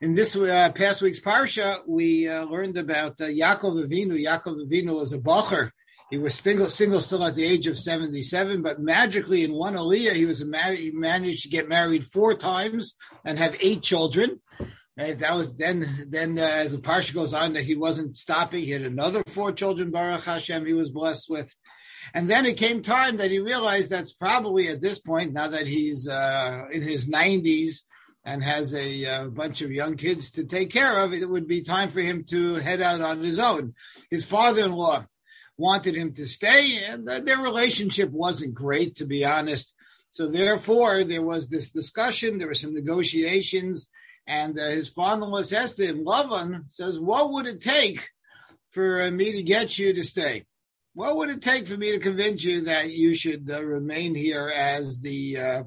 In this uh, past week's parsha, we uh, learned about uh, Yaakov Avinu. Yaakov Avinu was a bacher. He was single, single still at the age of 77, but magically in one aliyah, he was married, he managed to get married four times and have eight children. That was then, then uh, as the parsha goes on, that he wasn't stopping. He had another four children, Baruch Hashem, he was blessed with. And then it came time that he realized that's probably at this point, now that he's uh, in his 90s, and has a, a, uh, bunch of young kids to take care of, it would be time for him to head out on his own. His father-in-law wanted him to stay, and uh, their relationship wasn't great, to be honest. So therefore, there was this discussion. There were some negotiations, and uh, his father-in-law says to him, "Lavan says, what would it take for uh, me to get you to stay? What would it take for me to convince you that you should uh, remain here as the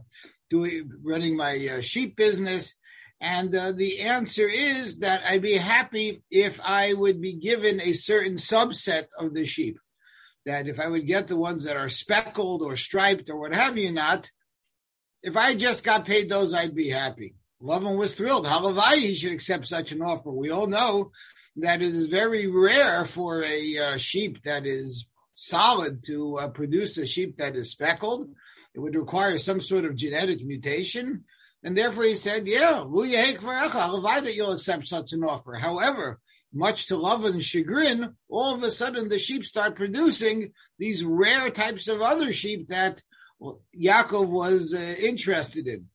doing running my uh, sheep business? And uh, the answer is that I'd be happy if I would be given a certain subset of the sheep. That if I would get the ones that are speckled or striped or what have you not, if I just got paid those, I'd be happy. Lavan was thrilled. Halavai, he should accept such an offer. We all know that it is very rare for a uh, sheep that is solid to uh, produce a sheep that is speckled. It would require some sort of genetic mutation. And therefore he said, yeah, that you'll accept such an offer. However, much to Lavan's chagrin, all of a sudden the sheep start producing these rare types of other sheep that Yaakov was uh, interested in.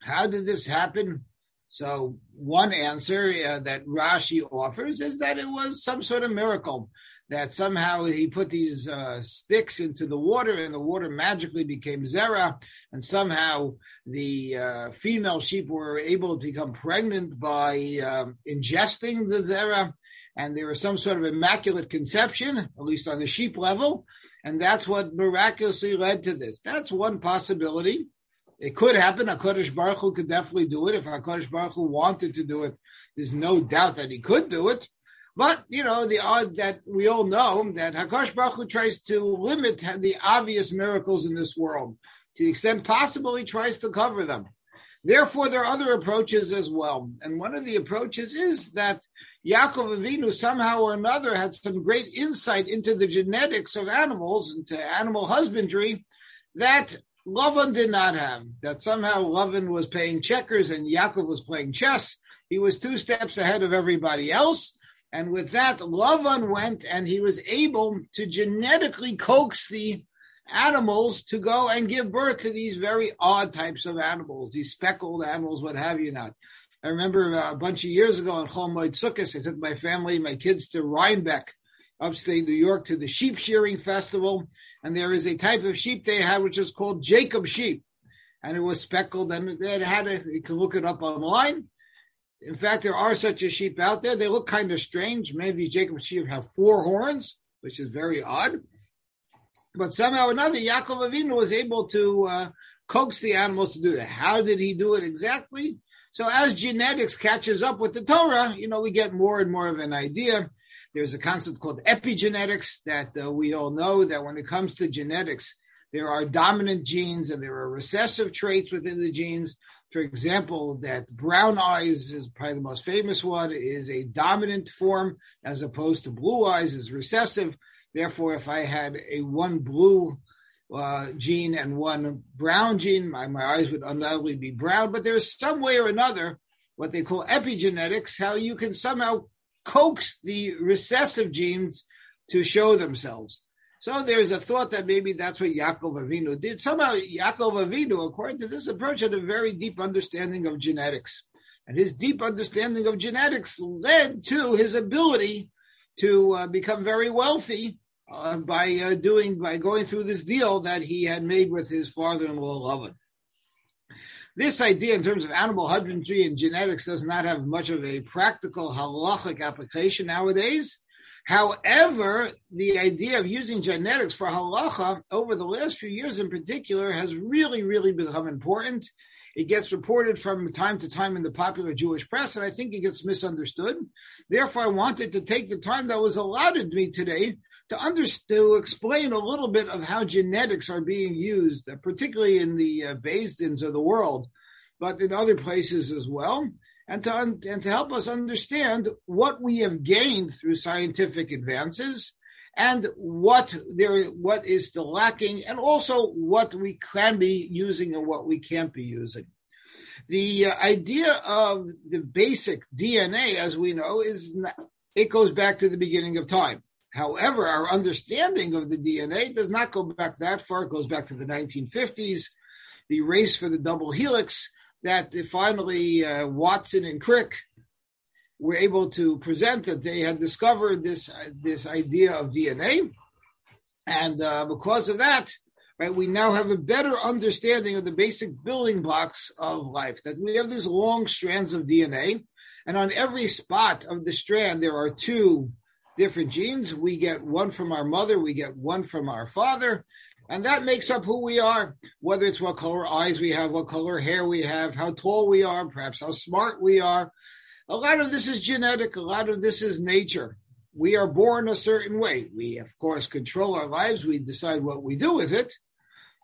How did this happen? So one answer uh, that Rashi offers is that it was some sort of miracle that somehow he put these uh, sticks into the water and the water magically became zera, and somehow the uh, female sheep were able to become pregnant by um, ingesting the zera, and there was some sort of immaculate conception, at least on the sheep level, and that's what miraculously led to this. That's one possibility. It could happen. HaKadosh Baruch Hu could definitely do it. If HaKadosh Baruch Hu wanted to do it, there's no doubt that he could do it. But you know the odd that we all know that Hakadosh Baruch Hu tries to limit the obvious miracles in this world to the extent possible. He tries to cover them. Therefore, there are other approaches as well. And one of the approaches is that Yaakov Avinu somehow or another had some great insight into the genetics of animals, into animal husbandry, that Lavan did not have. That somehow Lavan was playing checkers and Yaakov was playing chess. He was two steps ahead of everybody else. And with that, Lavan went and he was able to genetically coax the animals to go and give birth to these very odd types of animals, these speckled animals, what have you not. I remember uh, a bunch of years ago in Chol Moed Sukkot, I took my family, my kids to Rhinebeck, upstate New York, to the sheep shearing festival. And there is a type of sheep they had, which is called Jacob sheep. And it was speckled, and it had a, you can look it up online. In fact, there are such a sheep out there. They look kind of strange. Many of these Jacob sheep have four horns, which is very odd. But somehow or another, Yaakov Avinu was able to uh, coax the animals to do that. How did he do it exactly? So as genetics catches up with the Torah, you know, we get more and more of an idea. There's a concept called epigenetics that uh, we all know that when it comes to genetics, there are dominant genes and there are recessive traits within the genes for example, that brown eyes is probably the most famous one, is a dominant form as opposed to blue eyes is recessive. Therefore, if I had a one blue uh, gene and one brown gene, my, my eyes would undoubtedly be brown. But there's some way or another, what they call epigenetics, how you can somehow coax the recessive genes to show themselves. So there's a thought that maybe that's what Yaakov Avinu did. Somehow Yaakov Avinu, according to this approach, had a very deep understanding of genetics. And his deep understanding of genetics led to his ability to uh, become very wealthy uh, by uh, doing by going through this deal that he had made with his father-in-law Lavan. This idea in terms of animal husbandry and genetics does not have much of a practical halachic application nowadays. However, the idea of using genetics for halacha over the last few years in particular has really, really become important. It gets reported from time to time in the popular Jewish press, and I think it gets misunderstood. Therefore, I wanted to take the time that was allotted me today to, under, to explain a little bit of how genetics are being used, particularly in the uh, Din of the world, but in other places as well and to, and to help us understand what we have gained through scientific advances and what there what is still lacking and also what we can be using and what we can't be using. The uh, idea of the basic dna as we know is not, it goes back to the beginning of time. However our understanding of the dna does not go back that far. It goes back to the 1950s the race for the double helix that finally uh, Watson and Crick were able to present that they had discovered this uh, this idea of DNA, and uh, because of that, right, we now have a better understanding of the basic building blocks of life. That we have these long strands of DNA, and on every spot of the strand there are two different genes. We get one from our mother, we get one from our father, and that makes up who we are, whether it's what color eyes we have, what color hair we have, how tall we are, perhaps how smart we are. A lot of this is genetic, a lot of this is nature. We are born a certain way. We, of course, control our lives, we decide what we do with it,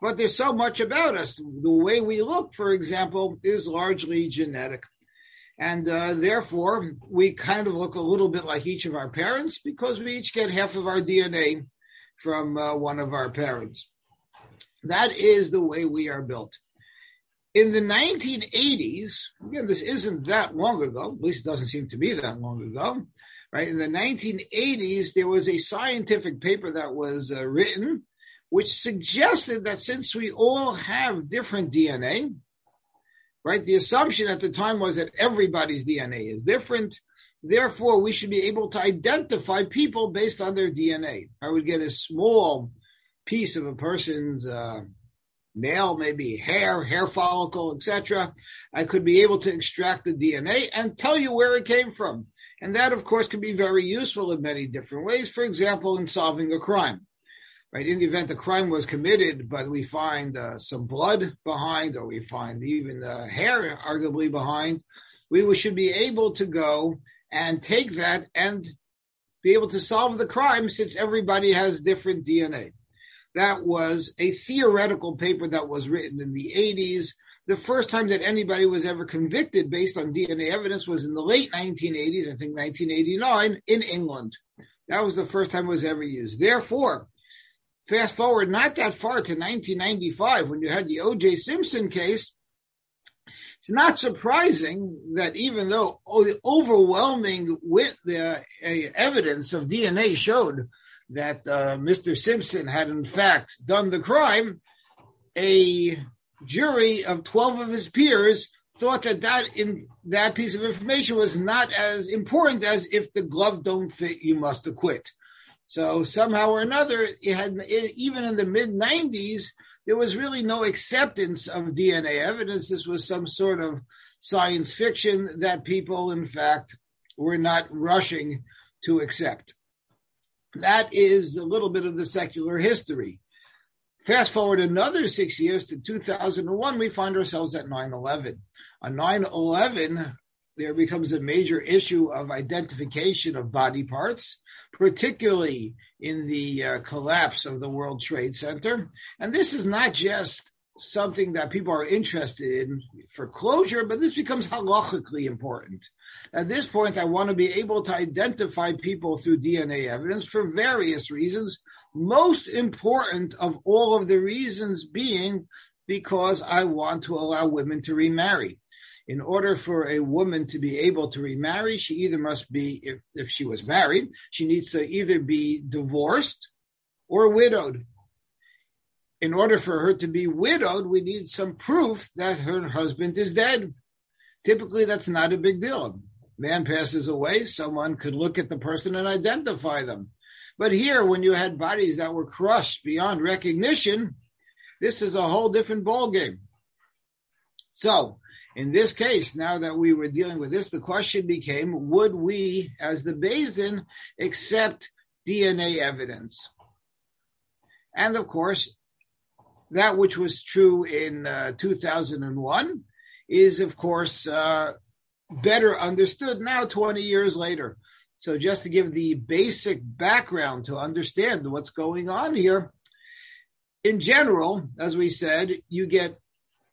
but there's so much about us. The way we look, for example, is largely genetic. And uh, therefore, we kind of look a little bit like each of our parents because we each get half of our DNA from uh, one of our parents. That is the way we are built. In the 1980s, again, this isn't that long ago, at least it doesn't seem to be that long ago, right? In the 1980s, there was a scientific paper that was uh, written which suggested that since we all have different DNA, right, the assumption at the time was that everybody's DNA is different. Therefore, we should be able to identify people based on their DNA. If I would get a small piece of a person's uh, nail, maybe hair, hair follicle, etc., I could be able to extract the DNA and tell you where it came from. And that, of course, can be very useful in many different ways. For example, in solving a crime. Right, in the event a crime was committed, but we find uh, some blood behind, or we find even uh, hair arguably behind, we should be able to go and take that and be able to solve the crime since everybody has different DNA. That was a theoretical paper that was written in the 80s. The first time that anybody was ever convicted based on DNA evidence was in the late 1980s, I think 1989, in England. That was the first time it was ever used. Therefore, fast forward not that far to 1995 when you had the O.J. Simpson case. It's not surprising that even though overwhelming with the uh, evidence of DNA showed that uh, Mr. Simpson had in fact done the crime, a jury of 12 of his peers thought that that, in, that piece of information was not as important as if the glove don't fit, you must acquit. So somehow or another, it had even in the mid 90s, there was really no acceptance of DNA evidence. This was some sort of science fiction that people, in fact, were not rushing to accept. That is a little bit of the secular history. Fast forward another six years to 2001, we find ourselves at 9 11. On 9 11, there becomes a major issue of identification of body parts, particularly in the uh, collapse of the World Trade Center. And this is not just something that people are interested in for closure, but this becomes halachically important. At this point, I want to be able to identify people through DNA evidence for various reasons. Most important of all of the reasons being because I want to allow women to remarry. In order for a woman to be able to remarry, she either must be, if, if she was married, she needs to either be divorced or widowed in order for her to be widowed, we need some proof that her husband is dead. Typically, that's not a big deal. Man passes away, someone could look at the person and identify them. But here, when you had bodies that were crushed beyond recognition, this is a whole different ballgame. So, in this case, now that we were dealing with this, the question became would we, as the Din, accept DNA evidence? And of course, that which was true in uh, 2001 is, of course, uh, better understood now 20 years later. So, just to give the basic background to understand what's going on here, in general, as we said, you get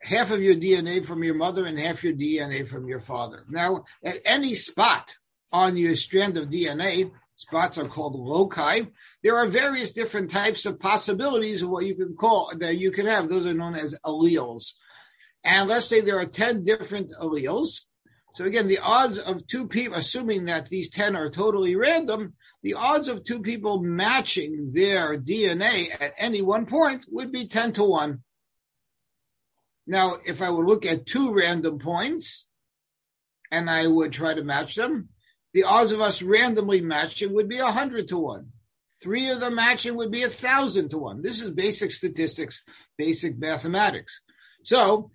half of your DNA from your mother and half your DNA from your father. Now, at any spot on your strand of DNA, spots are called loci. There are various different types of possibilities of what you can call that you can have. Those are known as alleles. And let's say there are 10 different alleles. So again, the odds of two people, assuming that these 10 are totally random, the odds of two people matching their DNA at any one point would be 10 to 1. Now, if I would look at two random points and I would try to match them, the odds of us randomly matching would be 100 to 1. Three of them matching would be 1,000 to 1. This is basic statistics, basic mathematics. So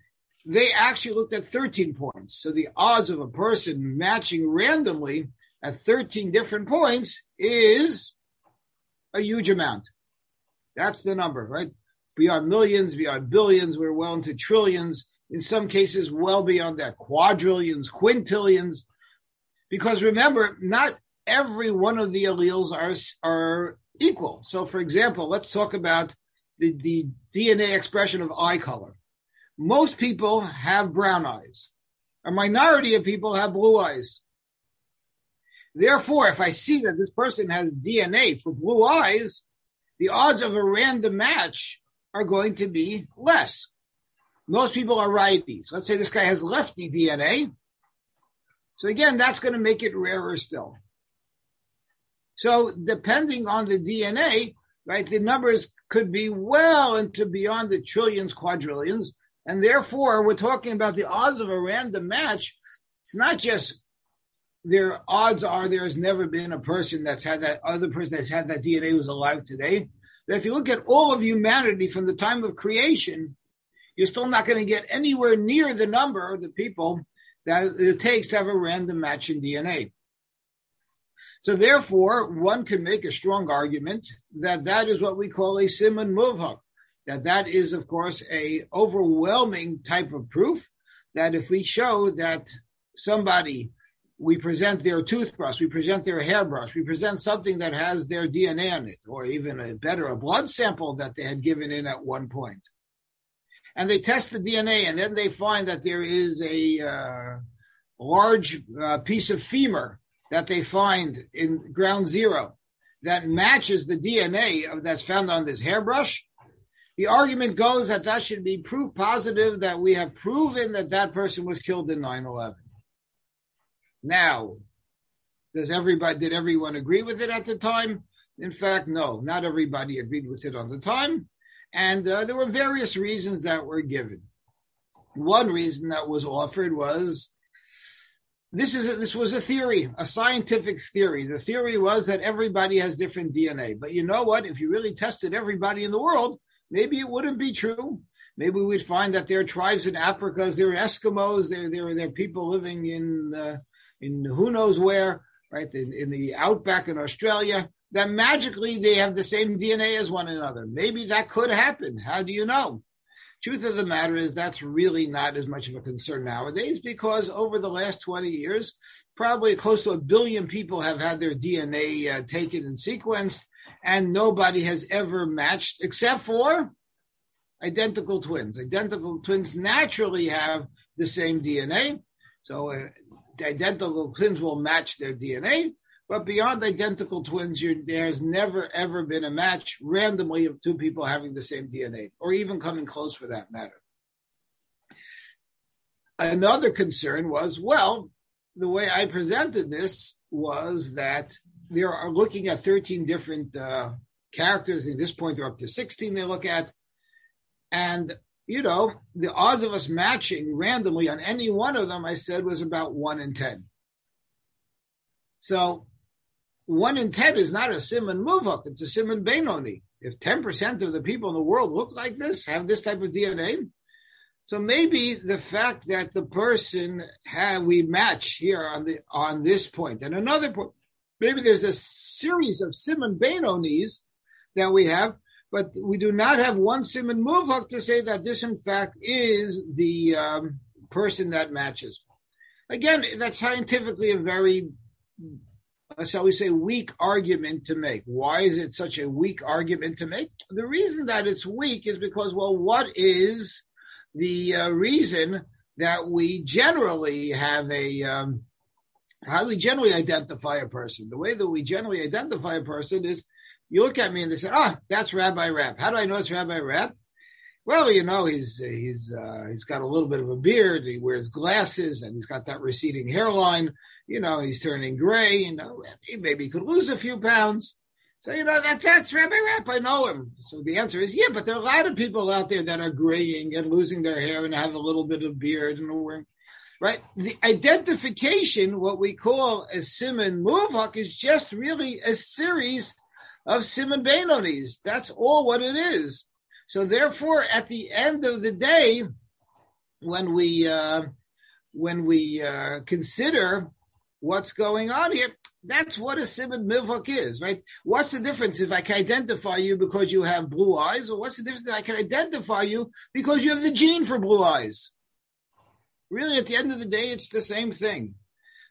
they actually looked at 13 points. So the odds of a person matching randomly at 13 different points is a huge amount. That's the number, right? Beyond millions, beyond billions, we're well into trillions. In some cases, well beyond that, quadrillions, quintillions. Because remember, not every one of the alleles are, are equal. So, for example, let's talk about the, the DNA expression of eye color. Most people have brown eyes. A minority of people have blue eyes. Therefore, if I see that this person has DNA for blue eyes, the odds of a random match are going to be less. Most people are righties. Let's say this guy has lefty DNA. So again, that's going to make it rarer still. So depending on the DNA, right, the numbers could be well into beyond the trillions, quadrillions. And therefore, we're talking about the odds of a random match. It's not just their odds are there has never been a person that's had that other person that's had that DNA who's alive today. But if you look at all of humanity from the time of creation, you're still not going to get anywhere near the number of the people that it takes to have a random match in DNA. So therefore, one can make a strong argument that that is what we call a siman muvhak, that that is, of course, a overwhelming type of proof that if we show that somebody we present their toothbrush, we present their hairbrush, we present something that has their DNA on it, or even a better, a blood sample that they had given in at one point. And they test the DNA, and then they find that there is a uh, large uh, piece of femur that they find in ground zero that matches the DNA of, that's found on this hairbrush. The argument goes that that should be proof positive that we have proven that that person was killed in 9 11. Now, does everybody did everyone agree with it at the time? In fact, no, not everybody agreed with it on the time, and uh, there were various reasons that were given. One reason that was offered was this is a, this was a theory, a scientific theory. The theory was that everybody has different DNA, but you know what? If you really tested everybody in the world, maybe it wouldn't be true. Maybe we'd find that there are tribes in Africa, there are Eskimos, there there are people living in uh, in who knows where, right, in, in the outback in Australia, that magically they have the same DNA as one another. Maybe that could happen. How do you know? Truth of the matter is that's really not as much of a concern nowadays because over the last 20 years, probably close to a billion people have had their DNA uh, taken and sequenced, and nobody has ever matched except for identical twins. Identical twins naturally have the same DNA. So uh, identical twins will match their DNA, but beyond identical twins, there's never ever been a match randomly of two people having the same DNA, or even coming close for that matter. Another concern was, well, the way I presented this was that they are looking at 13 different uh, characters. At this point, they're up to 16 they look at. And you know, the odds of us matching randomly on any one of them, I said, was about one in 10. So one in 10 is not a Siman Muvhak, it's a Siman Benoni. If 10% of the people in the world look like this, have this type of DNA, so maybe the fact that the person have we match here on the on this point and another point, maybe there's a series of Siman Benonis that we have but we do not have one siman muvhak to say that this, in fact, is the um, person that matches. Again, that's scientifically a very, shall we say, weak argument to make. Why is it such a weak argument to make? The reason that it's weak is because, well, what is the uh, reason that we generally have a um, how do we generally identify a person? The way that we generally identify a person is you look at me and they say, "Ah, that's Rabbi Rab." How do I know it's Rabbi Rab? Well, you know, he's he's uh, he's got a little bit of a beard. He wears glasses, and he's got that receding hairline. You know, he's turning gray. You know, he maybe could lose a few pounds. So you know that that's Rabbi Rab. I know him. So the answer is yeah, but there are a lot of people out there that are graying and losing their hair and have a little bit of beard and wearing right? The identification, what we call a siman muvhak, is just really a series of siman benonis. That's all what it is. So therefore, at the end of the day, when we uh, when we uh, consider what's going on here, that's what a siman muvhak is, right? What's the difference if I can identify you because you have blue eyes, or what's the difference if I can identify you because you have the gene for blue eyes? Really, at the end of the day, it's the same thing.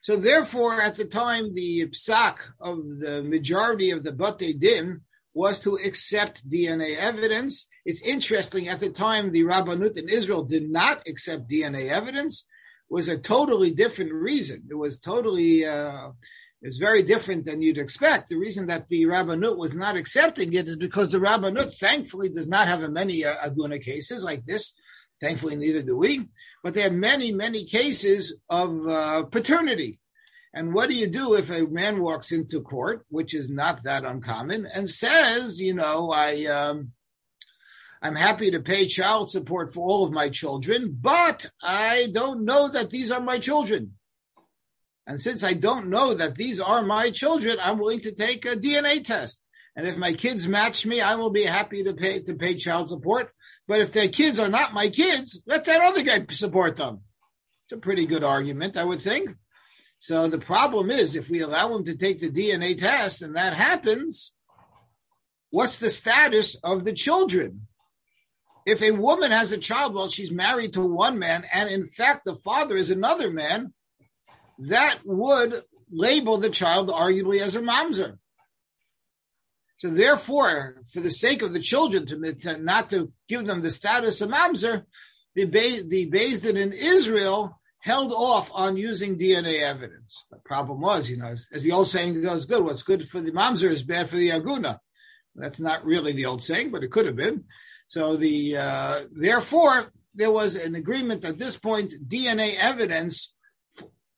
So therefore, at the time, the psak of the majority of the Bate Din was to accept DNA evidence. It's interesting, at the time, the Rabbanut in Israel did not accept DNA evidence, was a totally different reason. It was totally, uh, it was very different than you'd expect. The reason that the Rabbanut was not accepting it is because the Rabbanut, thankfully, does not have many uh, Aguna cases like this. Thankfully, neither do we but there are many, many cases of uh, paternity. And what do you do if a man walks into court, which is not that uncommon, and says, you know, I, um, I'm happy to pay child support for all of my children, but I don't know that these are my children. And since I don't know that these are my children, I'm willing to take a DNA test. And if my kids match me, I will be happy to pay to pay child support. But if their kids are not my kids, let that other guy support them. It's a pretty good argument, I would think. So the problem is if we allow him to take the DNA test and that happens, what's the status of the children? If a woman has a child while she's married to one man, and in fact the father is another man, that would label the child arguably as a mamzer. So therefore, for the sake of the children, to, to not to give them the status of mamzer, the the Beis Din in Israel held off on using DNA evidence. The problem was, you know, as, as, the old saying goes, good. What's good for the mamzer is bad for the aguna. That's not really the old saying, but it could have been. So the uh, therefore there was an agreement at this point. DNA evidence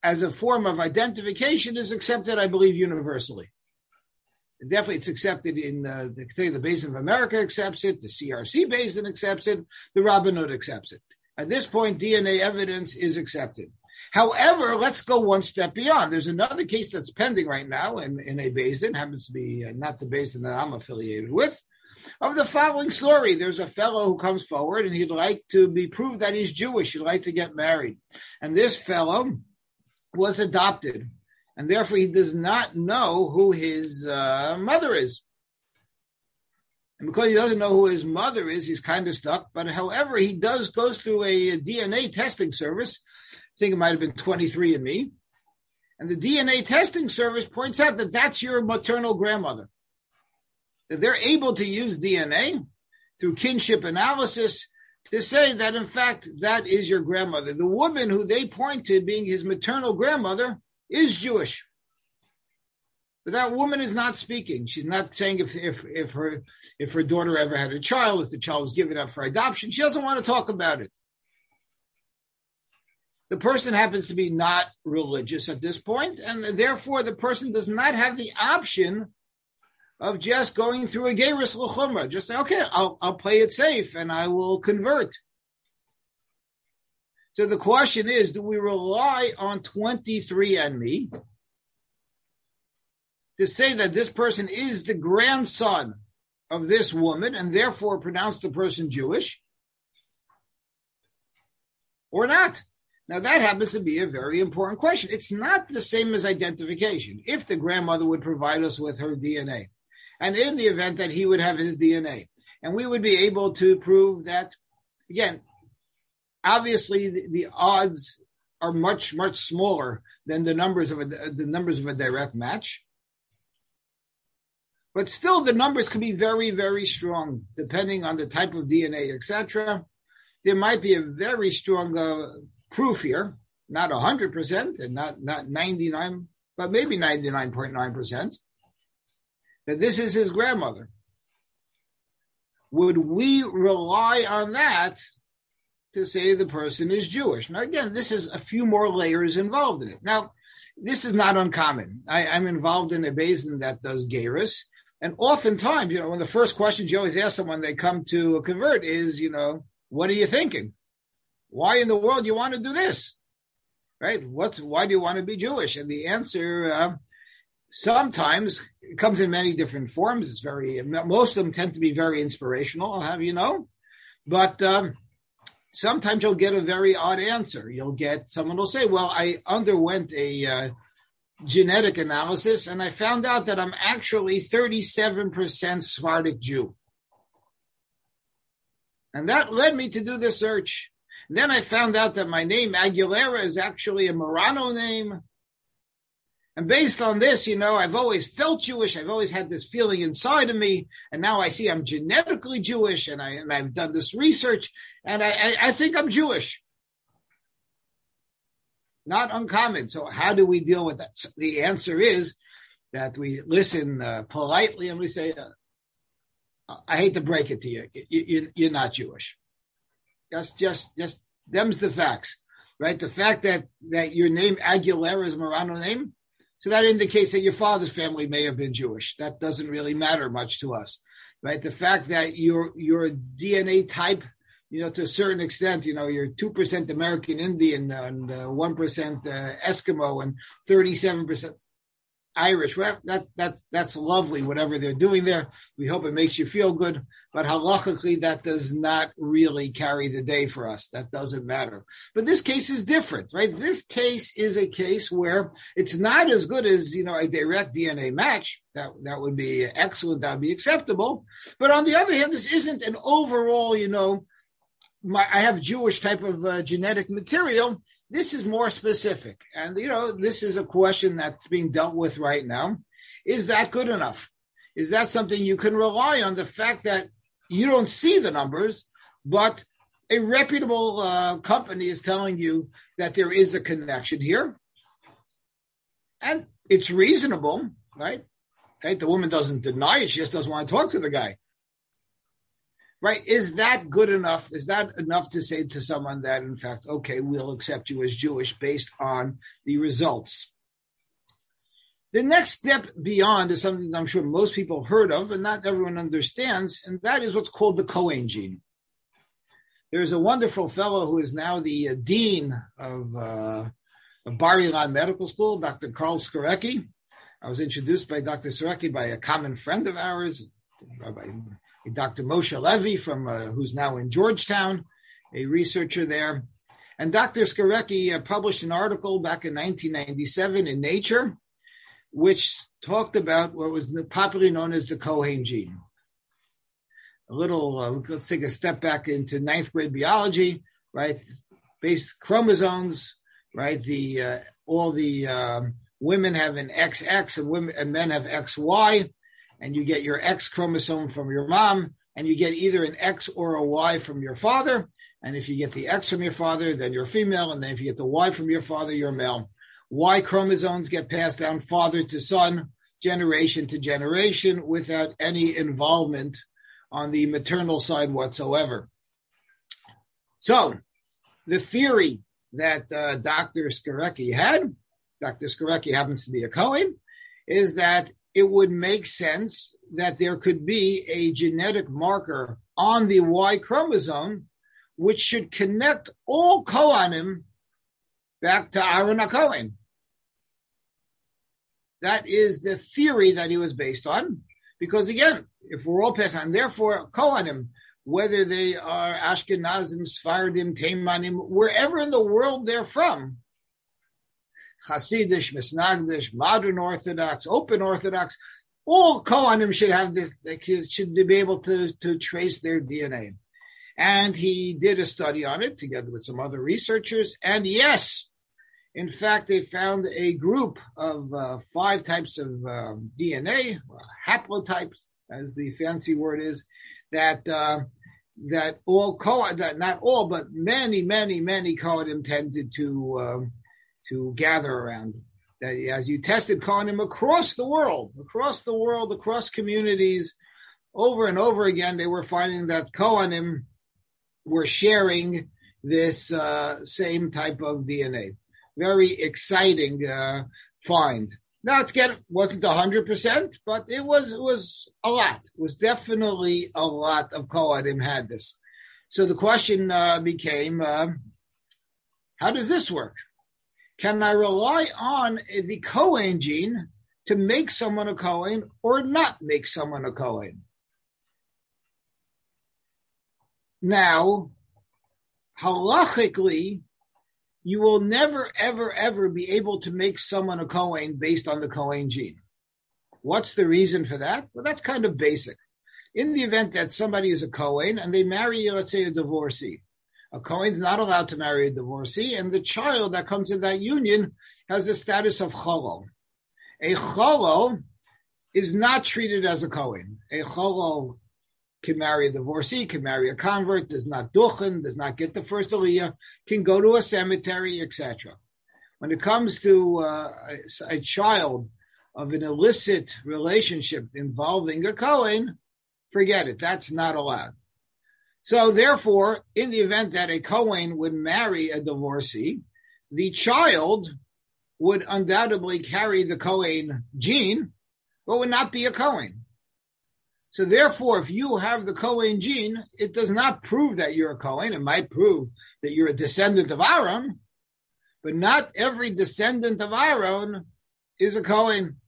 as a form of identification is accepted, I believe, universally definitely it's accepted in the the Beis Din of America accepts it, the CRC Beis Din accepts it, the Rabbanut accepts it. At this point, DNA evidence is accepted. However, let's go one step beyond. There's another case that's pending right now in, in a Beis Din, happens to be uh, not the Beis Din that I'm affiliated with, of the following story. There's a fellow who comes forward and he'd like to be proved that he's Jewish. He'd like to get married. And this fellow was adopted and therefore he does not know who his uh, mother is. And because he doesn't know who his mother is, he's kind of stuck. But however, he does goes through a, a DNA testing service. I think it might have been 23andMe. And the DNA testing service points out that that's your maternal grandmother. That they're able to use DNA through kinship analysis to say that, in fact, that is your grandmother. The woman who they point to being his maternal grandmother is Jewish. But that woman is not speaking. She's not saying if, if, if her if her daughter ever had a child, if the child was given up for adoption. She doesn't want to talk about it. The person happens to be not religious at this point, and therefore the person does not have the option of just going through a gerus l'chumra. Just say, okay, I'll, I'll play it safe and I will convert. So the question is, do we rely on 23andMe to say that this person is the grandson of this woman and therefore pronounce the person Jewish? Or not? Now that happens to be a very important question. It's not the same as identification. If the grandmother would provide us with her DNA, and in the event that he would have his DNA, and we would be able to prove that, again, obviously the, the, odds are much much smaller than the numbers of a, the numbers of a direct match but still the numbers can be very very strong depending on the type of dna etc there might be a very strong uh, proof here, not 100% and not, not 99, but maybe 99.9%, that this is his grandmother. Would we rely on that to say the person is Jewish? Now, again, this is a few more layers involved in it. Now, this is not uncommon. I, am involved in a beis din that does Gairis. And oftentimes, you know, one of the first questions you always ask someone they come to convert is, you know, what are you thinking? Why in the world you want to do this? Right? What's why do you want to be Jewish? And the answer uh, sometimes comes in many different forms. It's very most of them tend to be very inspirational. I'll have you know, but um, sometimes you'll get a very odd answer. You'll get someone will say, "Well, I underwent a uh, genetic analysis and I found out that I'm actually 37% Sephardic Jew." And that led me to do the search. And then I found out that my name Aguilera is actually a Marrano name. And based on this, you know, I've always felt Jewish. I've always had this feeling inside of me. And now I see I'm genetically Jewish and, I, and I've done this research and I, I, I think I'm Jewish. Not uncommon. So how do we deal with that? So the answer is that we listen uh, politely and we say, uh, I hate to break it to you. you, you are not Jewish. That's just, just, them's the facts, right? The fact that, that your name Aguilera is a Marrano name, so that indicates that your father's family may have been Jewish. That doesn't really matter much to us, right? The fact that your your DNA type, you know, to a certain extent, you know, you're two percent American Indian and uh, one uh, Eskimo and thirty seven percent Irish. Well, that that that's lovely. Whatever they're doing there, we hope it makes you feel good. But halachically, that does not really carry the day for us. That doesn't matter. But this case is different, right? This case is a case where it's not as good as you know a direct DNA match. That that would be excellent. That would be acceptable. But on the other hand, this isn't an overall, you know. My, I have Jewish type of uh, genetic material this is more specific. And, you know, this is a question that's being dealt with right now. Is that good enough? Is that something you can rely on? The fact that you don't see the numbers, but a reputable uh, company is telling you that there is a connection here. And it's reasonable, right? Okay, the woman doesn't deny it. She just doesn't want to talk to the guy right? Is that good enough? Is that enough to say to someone that, in fact, okay, we'll accept you as Jewish based on the results? The next step beyond is something I'm sure most people heard of and not everyone understands, and that is what's called the Cohen gene. There's a wonderful fellow who is now the uh, dean of, uh, of Bar Ilan Medical School, Dr. Karl Skorecki. I was introduced by Dr. Skorecki by a common friend of ours, Rabbi Dr. Moshe Levy from uh, who's now in Georgetown, a researcher there. And Dr. Skorecki uh, published an article back in 1997 in Nature, which talked about what was popularly known as the Cohen gene. A little, uh, let's take a step back into ninth grade biology, right? Based chromosomes, right? The uh, all the um, women have an XX and women and men have XY and you get your X chromosome from your mom, and you get either an X or a Y from your father. And if you get the X from your father, then you're female. And then if you get the Y from your father, you're male. Y chromosomes get passed down father to son, generation to generation, without any involvement on the maternal side whatsoever. So, the theory that uh, Dr. Skorecki had, Dr. Skorecki happens to be a Cohen, is that it would make sense that there could be a genetic marker on the Y chromosome, which should connect all Kohanim back to Aaron Cohen. That is the theory that he was based on. Because again, if we're all passing on, therefore Kohanim, whether they are Ashkenazim, Sfardim, Taimanim, wherever in the world they're from, Hasidish, Misnagdish, modern Orthodox, open Orthodox, all Kohanim should have this, they should be able to, to trace their DNA. And he did a study on it together with some other researchers. And yes, in fact, they found a group of uh, five types of um, DNA, haplotypes, as the fancy word is, that uh, that all Kohen, that not all, but many, many, many Kohanim tended to um, to gather around. As you tested Kohanim across the world, across the world, across communities, over and over again, they were finding that Kohanim were sharing this uh, same type of DNA. Very exciting uh, find. Now get wasn't hundred percent, but it was it was a lot. It was definitely a lot of Kohanim had this. So the question uh, became, uh, how does this work? Can I rely on the Kohen gene to make someone a Kohen or not make someone a Kohen? Now, halachically, you will never, ever, ever be able to make someone a Kohen based on the Kohen gene. What's the reason for that? Well, that's kind of basic. In the event that somebody is a Kohen and they marry, let's say, a divorcee, a Kohen's not allowed to marry a divorcee, and the child that comes in that union has the status of Cholol. A Cholol is not treated as a Kohen. A Cholol can marry a divorcee, can marry a convert, does not duchen, does not get the first aliyah, can go to a cemetery, etc. When it comes to uh, a, a, child of an illicit relationship involving a Kohen, forget it. That's not allowed. So therefore, in the event that a Cohen would marry a divorcee, the child would undoubtedly carry the Cohen gene, but would not be a Cohen. So therefore, if you have the Cohen gene, it does not prove that you're a Cohen. It might prove that you're a descendant of Aaron, but not every descendant of Aaron is a Kohen.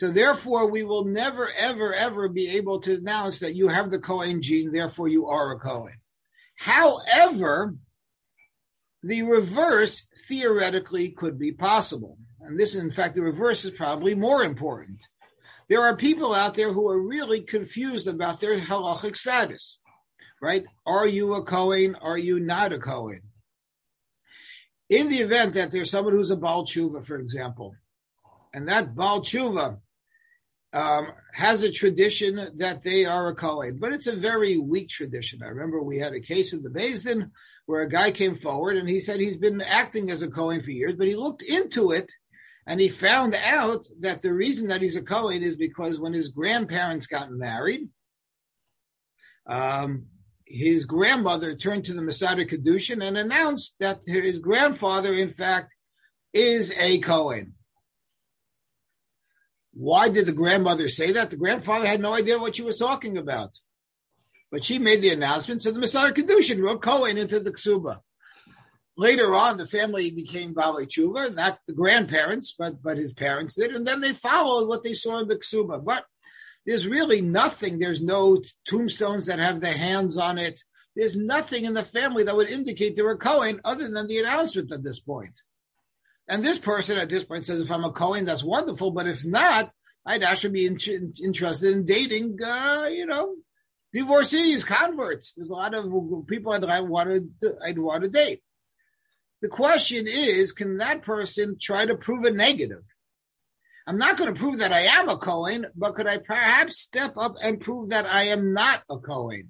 So therefore, we will never, ever, ever be able to announce that you have the Cohen gene, therefore you are a Cohen. However, the reverse theoretically could be possible. And this, in fact, the reverse is probably more important there are people out there who are really confused about their halachic status, right? Are you a Kohen? Are you not a Kohen? In the event that there's someone who's a Baal Tshuva, for example, and that Baal Tshuva um, has a tradition that they are a Kohen, but it's a very weak tradition. I remember we had a case in the Din where a guy came forward and he said he's been acting as a Kohen for years, but he looked into it and he found out that the reason that he's a Kohen is because when his grandparents got married, um, his grandmother turned to the Mesader Kiddushin and announced that his grandfather, in fact, is a Kohen. Why did the grandmother say that? The grandfather had no idea what she was talking about. But she made the announcement, so the Mesader Kiddushin wrote Cohen into the Ksuba. Later on, the family became Bali Tshuva, not the grandparents, but but his parents did, and then they followed what they saw in the Ksuba. But there's really nothing. There's no tombstones that have their hands on it. There's nothing in the family that would indicate they were Cohen other than the announcement at this point. And this person at this point says, if I'm a Cohen, that's wonderful. But if not, I'd actually be in- interested in dating, uh, you know, divorcees, converts. There's a lot of people I'd, I want to, I'd want to date. The question is, can that person try to prove a negative? I'm not going to prove that I am a Cohen, but could I perhaps step up and prove that I am not a Cohen?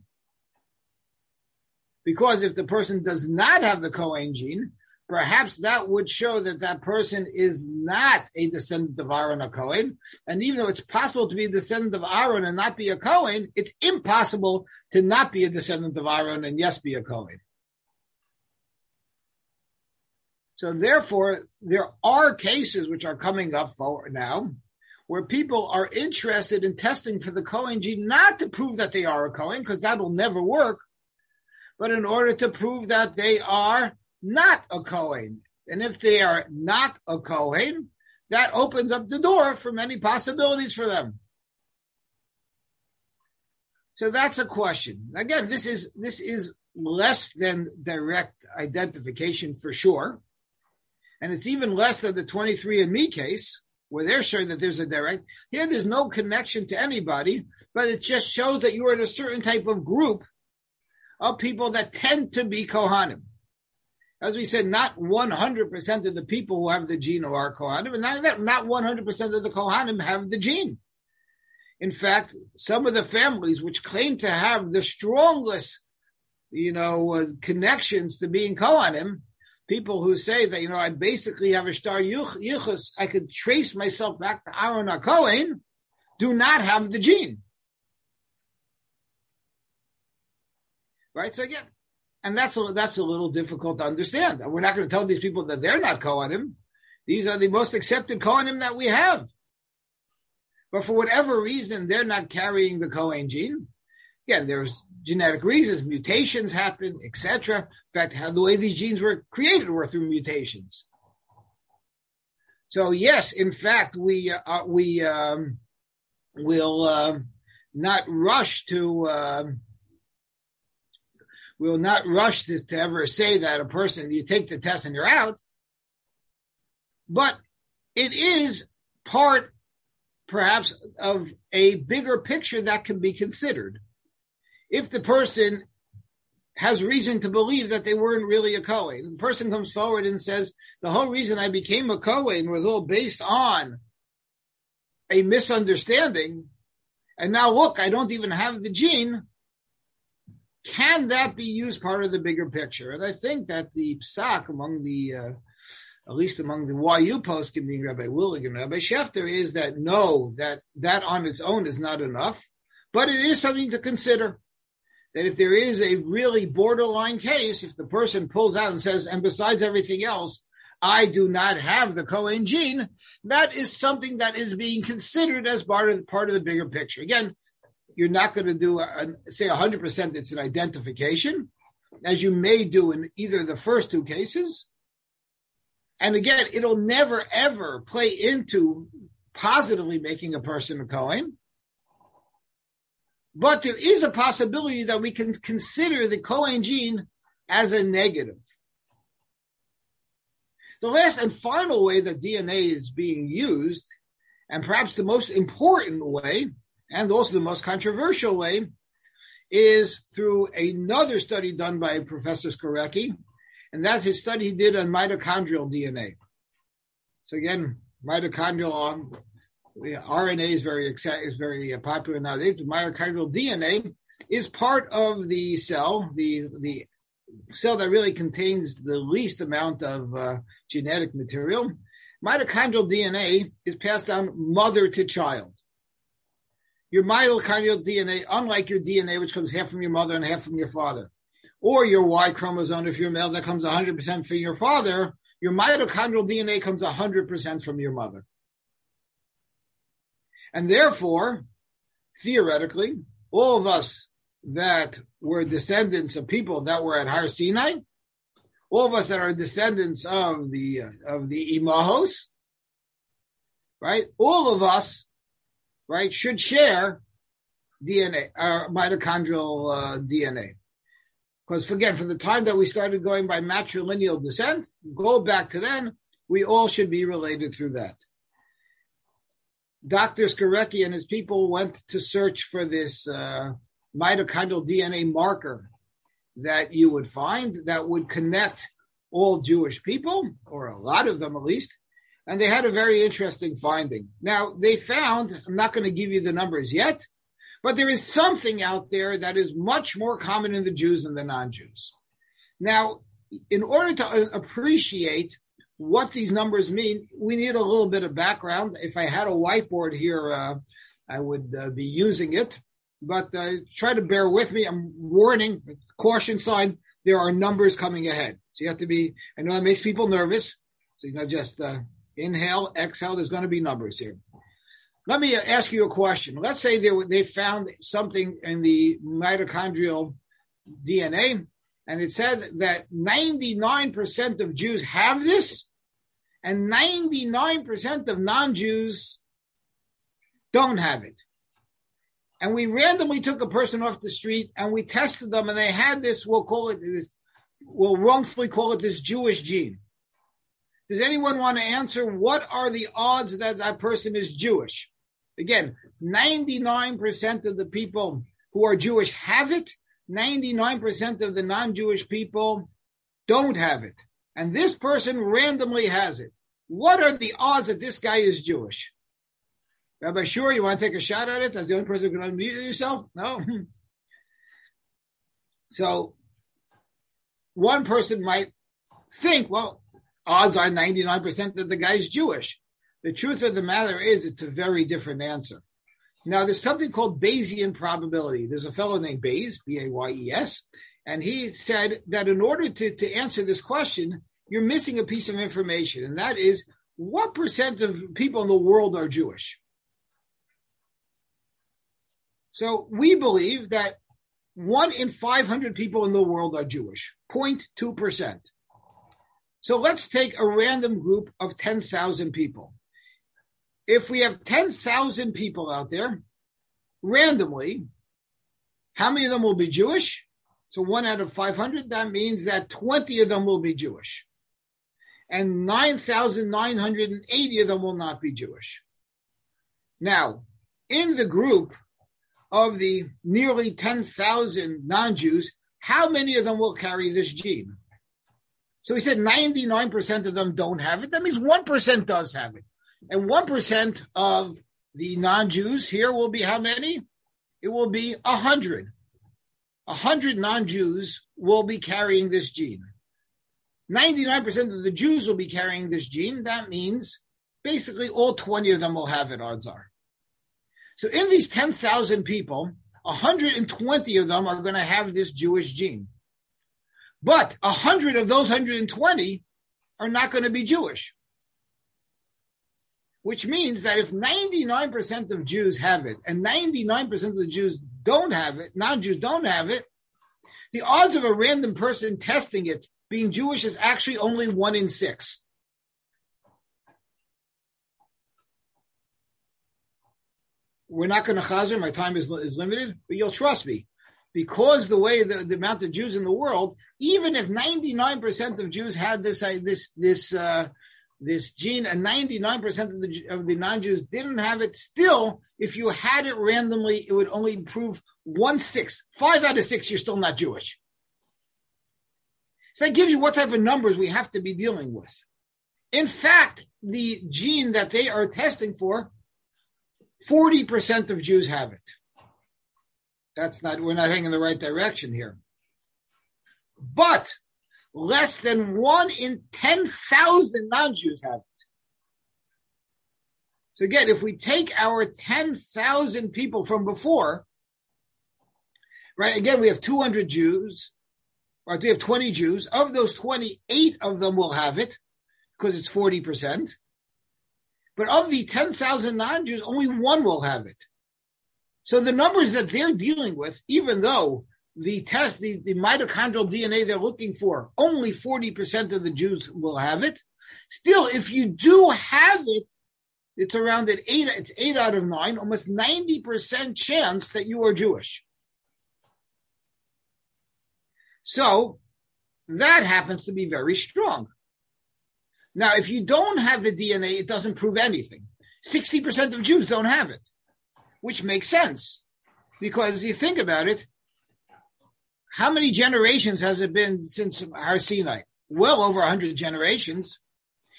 Because if the person does not have the Cohen gene, perhaps that would show that that person is not a descendant of Aaron, a Cohen. And even though it's possible to be a descendant of Aaron and not be a Cohen, it's impossible to not be a descendant of Aaron and yes, be a Cohen. So therefore, there are cases which are coming up forward now where people are interested in testing for the Cohen gene, not to prove that they are a Cohen, because that will never work, but in order to prove that they are not a Kohen. And if they are not a Kohen, that opens up the door for many possibilities for them. So that's a question. Again, this is this is less than direct identification for sure. And it's even less than the 23andMe case, where they're showing that there's a direct. Here, there's no connection to anybody, but it just shows that you are in a certain type of group of people that tend to be Kohanim. As we said, not 100% of the people who have the gene are Kohanim, and not, not 100% of the Kohanim have the gene. In fact, some of the families which claim to have the strongest, you know, uh, connections to being Kohanim, people who say that, you know, I basically have a star yuchus, I could trace myself back to Aaron HaKohen, do not have the gene. Right? So again, and that's a, that's a little difficult to understand. We're not going to tell these people that they're not Kohanim. These are the most accepted Kohanim that we have. But for whatever reason, they're not carrying the Kohen gene. Again, there's genetic reasons, mutations happen, etc. In fact, how the way these genes were created were through mutations. So yes, in fact, we uh, we um, will uh, not rush to uh, we will not rush to, to ever say that a person you take the test and you're out. But it is part, perhaps, of a bigger picture that can be considered. If the person has reason to believe that they weren't really a Kohen, the person comes forward and says, the whole reason I became a Kohen was all based on a misunderstanding. And now look, I don't even have the gene. Can that be used part of the bigger picture? And I think that the psak among the uh, at least among the YU poskim being Rabbi Willig and Rabbi Schechter, is that no, that that on its own is not enough, but it is something to consider. That if there is a really borderline case, if the person pulls out and says, and besides everything else, I do not have the Cohen gene, that is something that is being considered as part of the, part of the bigger picture. Again, you're not going to do a, say 100% it's an identification, as you may do in either the first two cases, and again, it'll never ever play into positively making a person a Kohen. But there is a possibility that we can consider the Kohen gene as a negative. The last and final way that DNA is being used, and perhaps the most important way, and also the most controversial way, is through another study done by Professor Skorecki, and that's his study he did on mitochondrial DNA. So again, mitochondrial um, RNA is very is very popular nowadays. Mitochondrial DNA is part of the cell, the the cell that really contains the least amount of uh, genetic material. Mitochondrial DNA is passed down mother to child. Your mitochondrial DNA, unlike your DNA, which comes half from your mother and half from your father, or your Y chromosome, if you're male, that comes 100% from your father, your mitochondrial DNA comes 100% from your mother. And therefore, theoretically, all of us that were descendants of people that were at Har Sinai, all of us that are descendants of the of the Imahos, right? All of us, right, should share DNA, uh, mitochondrial uh, DNA. Because again, from the time that we started going by matrilineal descent, go back to then, we all should be related through that. Dr. Skorecki and his people went to search for this uh, mitochondrial DNA marker that you would find that would connect all Jewish people, or a lot of them at least. And they had a very interesting finding. Now, they found, I'm not going to give you the numbers yet, but there is something out there that is much more common in the Jews than the non Jews. Now, in order to appreciate what these numbers mean, we need a little bit of background. If I had a whiteboard here, uh, I would uh, be using it, but uh, try to bear with me. I'm warning, caution sign, there are numbers coming ahead. So you have to be, I know that makes people nervous. So, you know, just uh, inhale, exhale, there's going to be numbers here. Let me ask you a question. Let's say they, they found something in the mitochondrial DNA, and it said that 99% of Jews have this, and 99% of non Jews don't have it. And we randomly took a person off the street and we tested them, and they had this, we'll call it this, we'll wrongfully call it this Jewish gene. Does anyone want to answer what are the odds that that person is Jewish? Again, 99% of the people who are Jewish have it, 99% of the non Jewish people don't have it. And this person randomly has it. What are the odds that this guy is Jewish? Rabbi, sure, you want to take a shot at it? That's the only person who can unmute yourself? No. so one person might think, well, odds are 99% that the guy's Jewish. The truth of the matter is, it's a very different answer. Now, there's something called Bayesian probability. There's a fellow named Bayes, B A Y E S, and he said that in order to, to answer this question, you're missing a piece of information, and that is what percent of people in the world are Jewish? So we believe that one in 500 people in the world are Jewish, 0.2%. So let's take a random group of 10,000 people. If we have 10,000 people out there, randomly, how many of them will be Jewish? So one out of 500, that means that 20 of them will be Jewish. And 9,980 of them will not be Jewish. Now, in the group of the nearly 10,000 non Jews, how many of them will carry this gene? So he said 99% of them don't have it. That means 1% does have it. And 1% of the non Jews here will be how many? It will be 100. 100 non Jews will be carrying this gene. 99% of the Jews will be carrying this gene. That means basically all 20 of them will have it, odds are. So in these 10,000 people, 120 of them are going to have this Jewish gene. But 100 of those 120 are not going to be Jewish. Which means that if 99% of Jews have it and 99% of the Jews don't have it, non Jews don't have it, the odds of a random person testing it being Jewish is actually only one in six. we're not going to chazer. My time is, is limited, but you'll trust me. Because the way the, the amount of Jews in the world, even if 99% of Jews had this uh, this this uh, this gene, and 99% of the of the non-Jews didn't have it, still, if you had it randomly, it would only prove one sixth. Five out of six, you're still not Jewish. So that gives you what type of numbers we have to be dealing with. In fact, the gene that they are testing for 40% of Jews have it. That's not, we're not heading in the right direction here. But less than one in 10,000 non Jews have it. So again, if we take our 10,000 people from before, right, again, we have 200 Jews, or we have 20 Jews. Of those 28 of them will have it because it's 40%. But of the 10,000 non Jews, only one will have it. So the numbers that they're dealing with, even though the test, the, the mitochondrial DNA they're looking for, only 40% of the Jews will have it. Still, if you do have it, it's around at eight, it's eight out of nine, almost 90% chance that you are Jewish. So that happens to be very strong. Now, if you don't have the DNA, it doesn't prove anything. 60% of Jews don't have it, which makes sense because you think about it, how many generations has it been since Har Sinai? Well over 100 generations.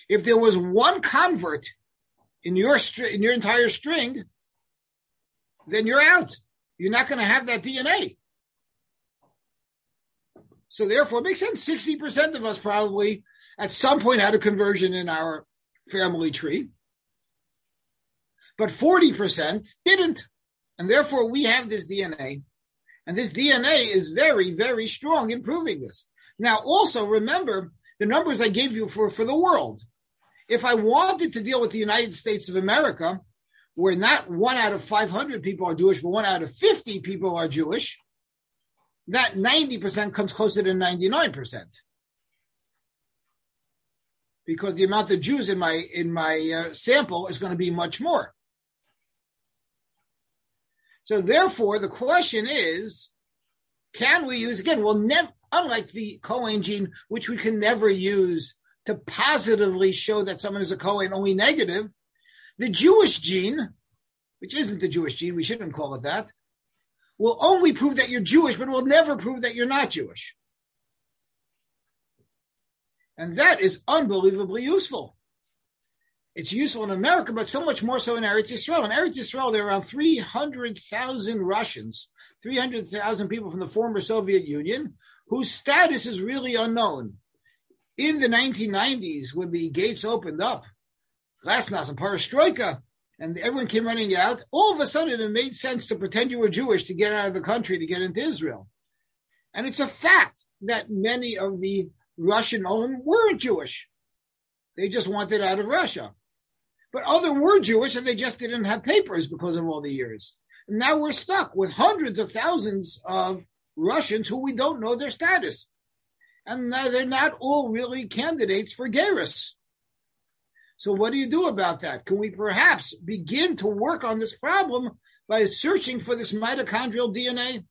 If there was one convert in your in your entire string, then you're out. You're not going to have that DNA. So therefore, it makes sense. 60% of us probably at some point had a conversion in our family tree, but 40% didn't. And therefore, we have this DNA. And this DNA is very, very strong in proving this. Now, also remember the numbers I gave you for, for the world. If I wanted to deal with the United States of America, where not one out of 500 people are Jewish, but one out of 50 people are Jewish, that 90% comes closer to 99% because the amount of Jews in my in my uh, sample is going to be much more. So therefore, the question is, can we use again? Well, never unlike the Cohen gene, which we can never use to positively show that someone is a Cohen, only negative. The Jewish gene, which isn't the Jewish gene, we shouldn't call it that, will only prove that you're Jewish, but will never prove that you're not Jewish. And that is unbelievably useful. It's useful in America, but so much more so in Eretz Yisrael. In Eretz Yisrael, there are around 300,000 Russians, 300,000 people from the former Soviet Union, whose status is really unknown. In the 1990s, when the gates opened up, Glasnost and Perestroika, and everyone came running out, all of a sudden it made sense to pretend you were Jewish to get out of the country to get into Israel. And it's a fact that many of the Russian olim weren't Jewish. They just wanted out of Russia. But other were Jewish and they just didn't have papers because of all the years. And now we're stuck with hundreds of thousands of Russians who we don't know their status. And they're not all really candidates for Geras. So what do you do about that? Can we perhaps begin to work on this problem by searching for this mitochondrial DNA?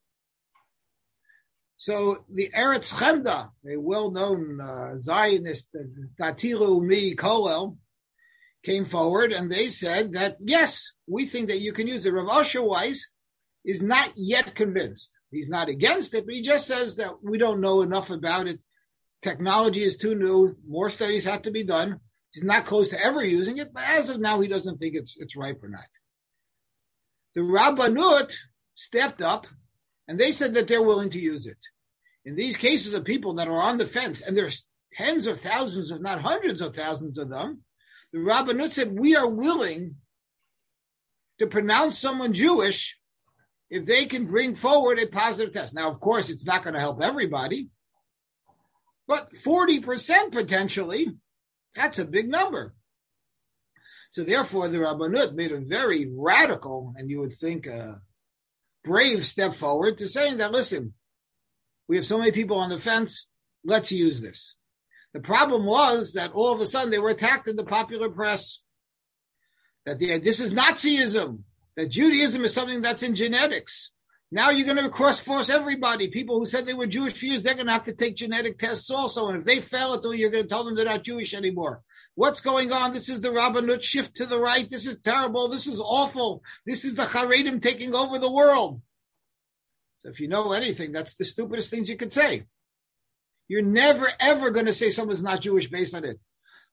So the Eretz Chemda, a well-known uh, Zionist, uh, Mi Kolel, came forward and they said that yes, we think that you can use it. Rav Asher Weiss is not yet convinced. He's not against it, but he just says that we don't know enough about it. Technology is too new. More studies have to be done. He's not close to ever using it, but as of now, he doesn't think it's it's ripe or not. The Rabbanut stepped up, and they said that they're willing to use it. In these cases of people that are on the fence, and there's tens of thousands, if not hundreds of thousands of them, the Rabbanut said we are willing to pronounce someone Jewish if they can bring forward a positive test. Now, of course, it's not going to help everybody, but 40% potentially that's a big number. So therefore, the Rabbanut made a very radical, and you would think a brave step forward to saying that, listen, we have so many people on the fence, let's use this. The problem was that all of a sudden they were attacked in the popular press. That this is Nazism, that Judaism is something that's in genetics. Now you're going to cross force everybody. People who said they were Jewish for years, they're going to have to take genetic tests also. And if they fail it, you're going to tell them they're not Jewish anymore. What's going on? This is the Rabbanut shift to the right. This is terrible. This is awful. This is the Haredim taking over the world. So if you know anything, that's the stupidest things you could say. You're never, ever going to say someone's not Jewish based on it.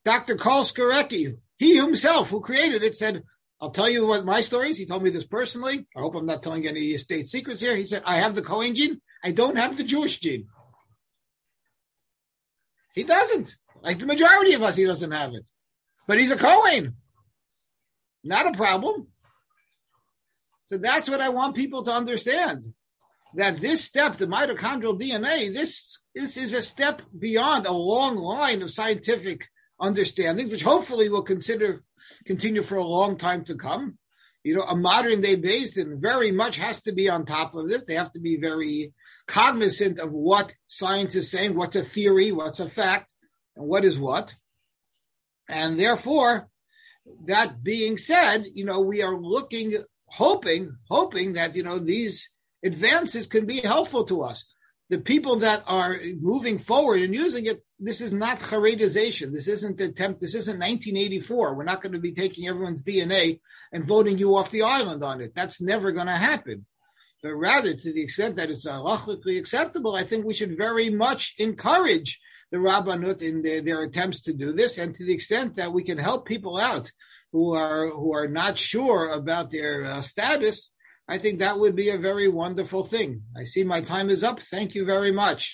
Dr. Karl Skorecki, he himself who created it, said I'll tell you what my story is. He told me this personally. I hope I'm not telling any state secrets here. He said, I have the Cohen gene. I don't have the Jewish gene. He doesn't. Like the majority of us, he doesn't have it. But he's a Cohen. Not a problem. So that's what I want people to understand. That this step, the mitochondrial DNA, this, this is a step beyond a long line of scientific understanding, which hopefully will consider continue for a long time to come. You know, a modern day Din very much has to be on top of this. They have to be very cognizant of what science is saying, what's a theory, what's a fact, and what is what. And therefore, that being said, you know, we are looking, hoping, hoping that, you know, these advances can be helpful to us the people that are moving forward and using it, this is not Haredization. This isn't attempt. This isn't 1984. We're not going to be taking everyone's DNA and voting you off the island on it. That's never going to happen. But rather, to the extent that it's halachically acceptable, I think we should very much encourage the Rabbanut in their, their attempts to do this, and to the extent that we can help people out who are who are not sure about their uh, status, I think that would be a very wonderful thing. I see my time is up. Thank you very much.